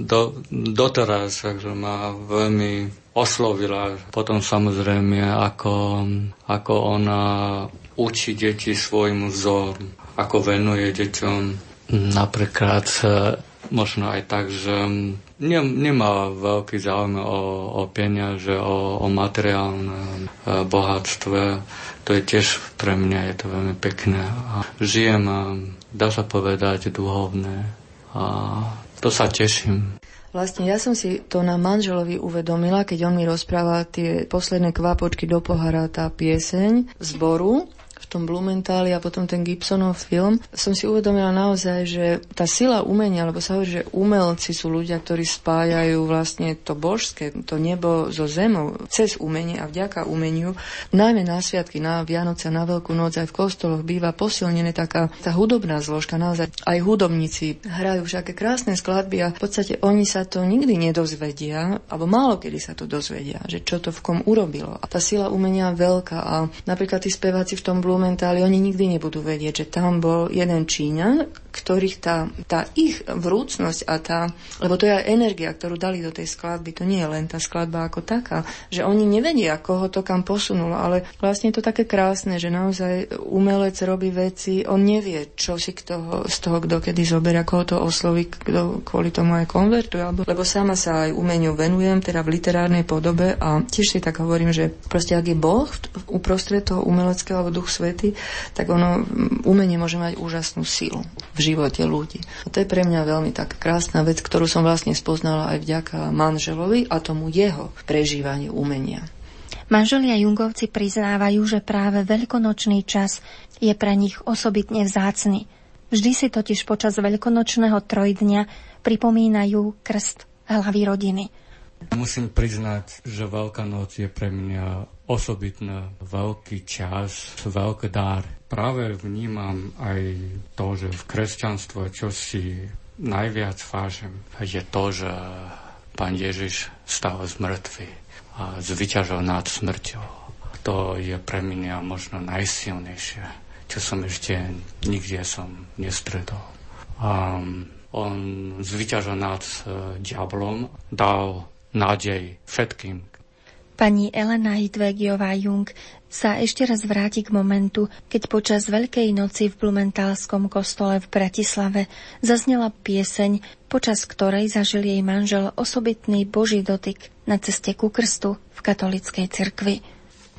Speaker 4: do, doteraz takže ma veľmi oslovila. Potom samozrejme, ako, ako ona učí deti svojim vzorom, ako venuje deťom napríklad e, možno aj tak, že ne, nemá veľký záujem o, o peniaze, o, o materiálne e, bohatstve. To je tiež pre mňa je to veľmi pekné. A žijem dá sa povedať, duhovné. A to sa teším.
Speaker 3: Vlastne ja som si to na manželovi uvedomila, keď on mi rozpráva tie posledné kvapočky do pohára, tá pieseň zboru, v tom Blumentáli a potom ten Gibsonov film, som si uvedomila naozaj, že tá sila umenia, lebo sa hovorí, že umelci sú ľudia, ktorí spájajú vlastne to božské, to nebo so zemou, cez umenie a vďaka umeniu, najmä na sviatky, na Vianoce, na Veľkú noc, aj v kostoloch býva posilnená taká tá hudobná zložka, naozaj aj hudobníci hrajú všaké krásne skladby a v podstate oni sa to nikdy nedozvedia, alebo málo kedy sa to dozvedia, že čo to v kom urobilo. A tá sila umenia veľká a napríklad tí speváci v tom Blumentáli, oni nikdy nebudú vedieť, že tam bol jeden Číňan, ktorých tá, tá ich vrúcnosť a tá, lebo to je aj energia, ktorú dali do tej skladby, to nie je len tá skladba ako taká, že oni nevedia, koho to kam posunulo, ale vlastne je to také krásne, že naozaj umelec robí veci, on nevie, čo si toho, z toho kto kedy zoberia, koho to osloví, kto kvôli tomu aj konvertuje, alebo, lebo sama sa aj umeniu venujem, teda v literárnej podobe a tiež si tak hovorím, že proste ak je Boh uprostred toho umeleckého alebo duch svety, tak ono, umenie môže mať úžasnú silu v živote ľudí. A to je pre mňa veľmi tak krásna vec, ktorú som vlastne spoznala aj vďaka manželovi a tomu jeho prežívaniu umenia.
Speaker 2: Manželia Jungovci priznávajú, že práve veľkonočný čas je pre nich osobitne vzácny. Vždy si totiž počas veľkonočného trojdňa pripomínajú krst hlavy rodiny.
Speaker 4: Musím priznať, že Veľká noc je pre mňa osobitný veľký čas, veľký dar. Práve vnímam aj to, že v kresťanstve, čo si najviac vážim, je to, že Pán Ježiš stal z mŕtvy a zvyťažil nad smrťou. To je pre mňa možno najsilnejšie, čo som ešte nikde som nestretol. A on zvyťažil nad uh, diablom, dal nádej všetkým,
Speaker 2: Pani Elena Hidvegiová Jung sa ešte raz vráti k momentu, keď počas Veľkej noci v Blumentálskom kostole v Bratislave zaznela pieseň, počas ktorej zažil jej manžel osobitný boží dotyk na ceste ku krstu v katolickej cirkvi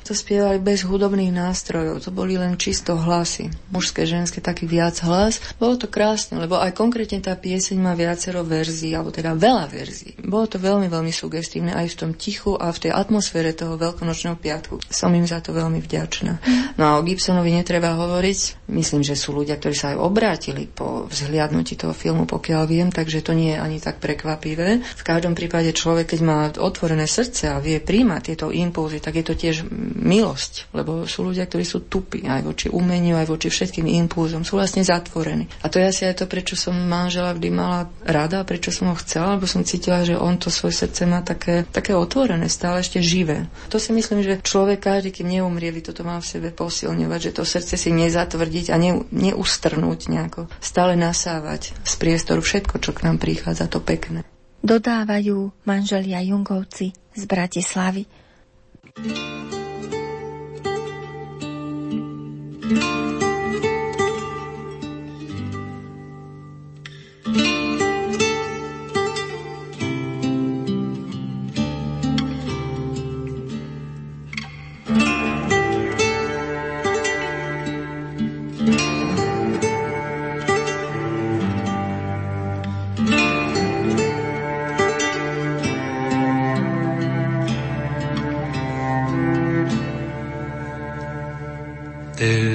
Speaker 3: to spievali bez hudobných nástrojov, to boli len čisto hlasy. Mužské, ženské, taký viac hlas. Bolo to krásne, lebo aj konkrétne tá pieseň má viacero verzií, alebo teda veľa verzií. Bolo to veľmi, veľmi sugestívne aj v tom tichu a v tej atmosfére toho veľkonočného piatku. Som im za to veľmi vďačná. No a o Gibsonovi netreba hovoriť. Myslím, že sú ľudia, ktorí sa aj obrátili po vzhliadnutí toho filmu, pokiaľ viem, takže to nie je ani tak prekvapivé. V každom prípade človek, keď má otvorené srdce a vie príjmať tieto impulzy, tak je to tiež milosť, lebo sú ľudia, ktorí sú tupí aj voči umeniu, aj voči všetkým impulzom, sú vlastne zatvorení. A to je asi aj to, prečo som manžela vždy mala rada, prečo som ho chcela, lebo som cítila, že on to svoje srdce má také, také otvorené, stále ešte živé. To si myslím, že človek každý, kým neumrie, by toto mal v sebe posilňovať, že to srdce si nezatvrdiť a ne, neustrnúť nejako. Stále nasávať z priestoru všetko, čo k nám prichádza, to pekné.
Speaker 2: Dodávajú manželia Jungovci z Bratislavy. thank you.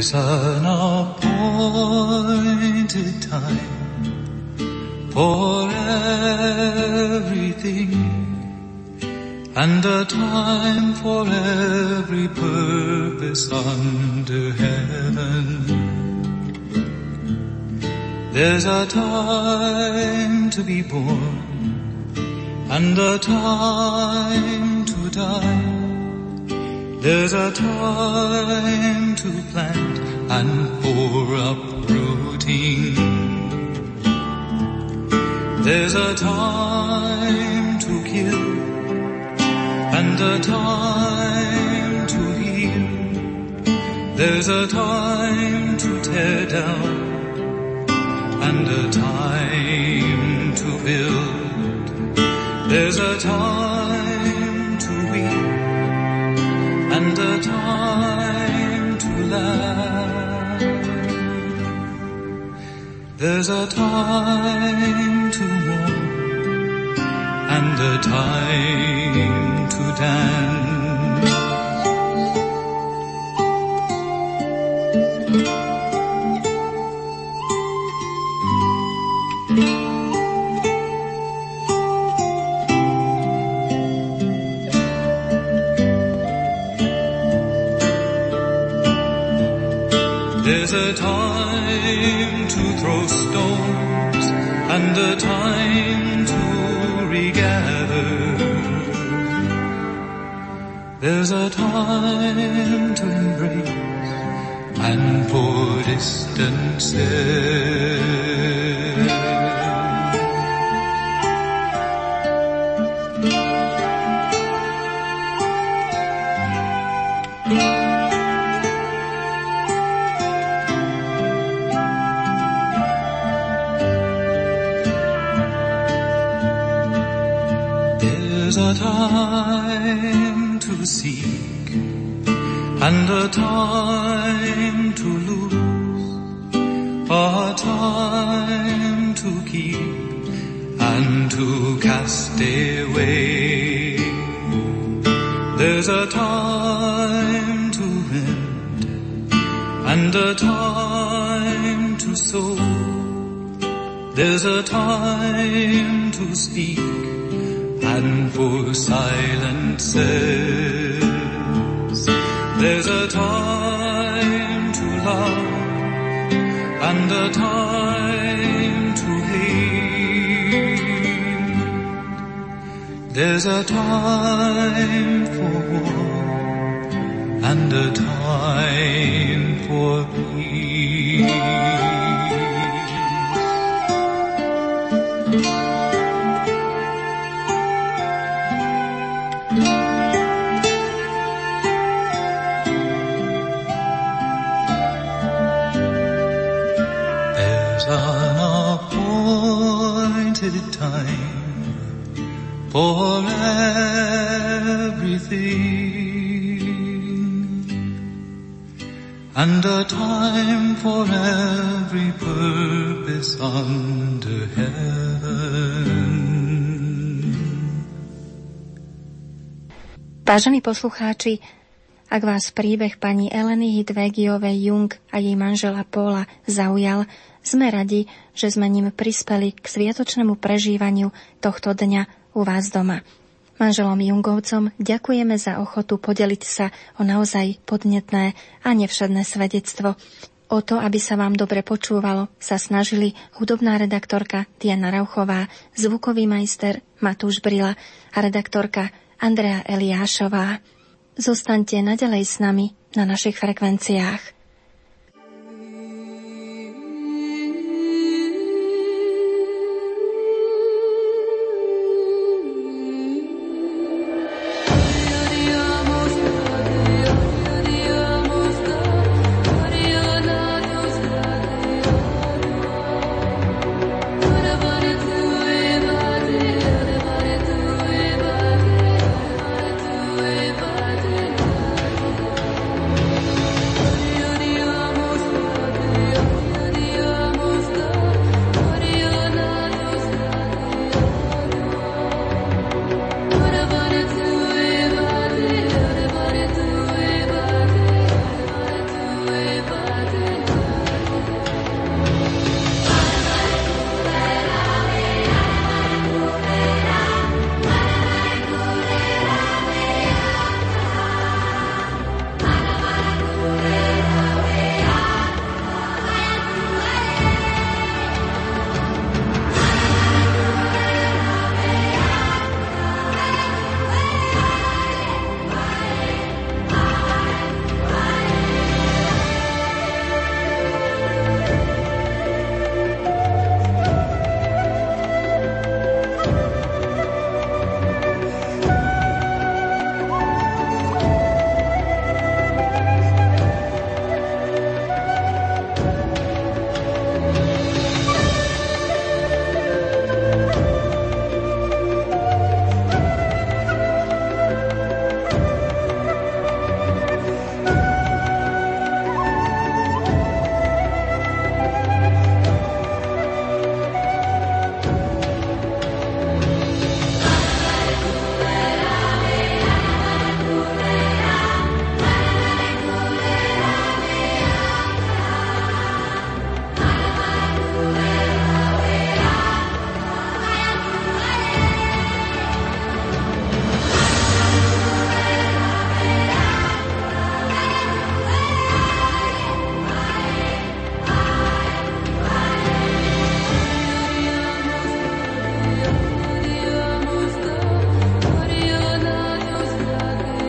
Speaker 6: There's an appointed time for everything and a time for every purpose under heaven. There's a time to be born and a time to die there's a time to plant and for uprooting. There's a time to kill and a time to heal. There's a time to tear down and a time to build. There's a time and a time to laugh. There's a time to mourn and a time to dance. A time to throw stones and a time to regather. There's a time to embrace and for distances. And a time to lose, a time to keep and to cast away. There's a time to rend and a time to sow. There's a time a time for war and a time for peace. And a time for every purpose under heaven.
Speaker 2: Vážení poslucháči, ak vás príbeh pani Eleny Hidvegiovej Jung a jej manžela Paula zaujal, sme radi, že sme ním prispeli k sviatočnému prežívaniu tohto dňa u vás doma. Manželom Jungovcom ďakujeme za ochotu podeliť sa o naozaj podnetné a nevšedné svedectvo. O to, aby sa vám dobre počúvalo, sa snažili hudobná redaktorka Diana Rauchová, zvukový majster Matúš Brila a redaktorka Andrea Eliášová. Zostaňte nadalej s nami na našich frekvenciách.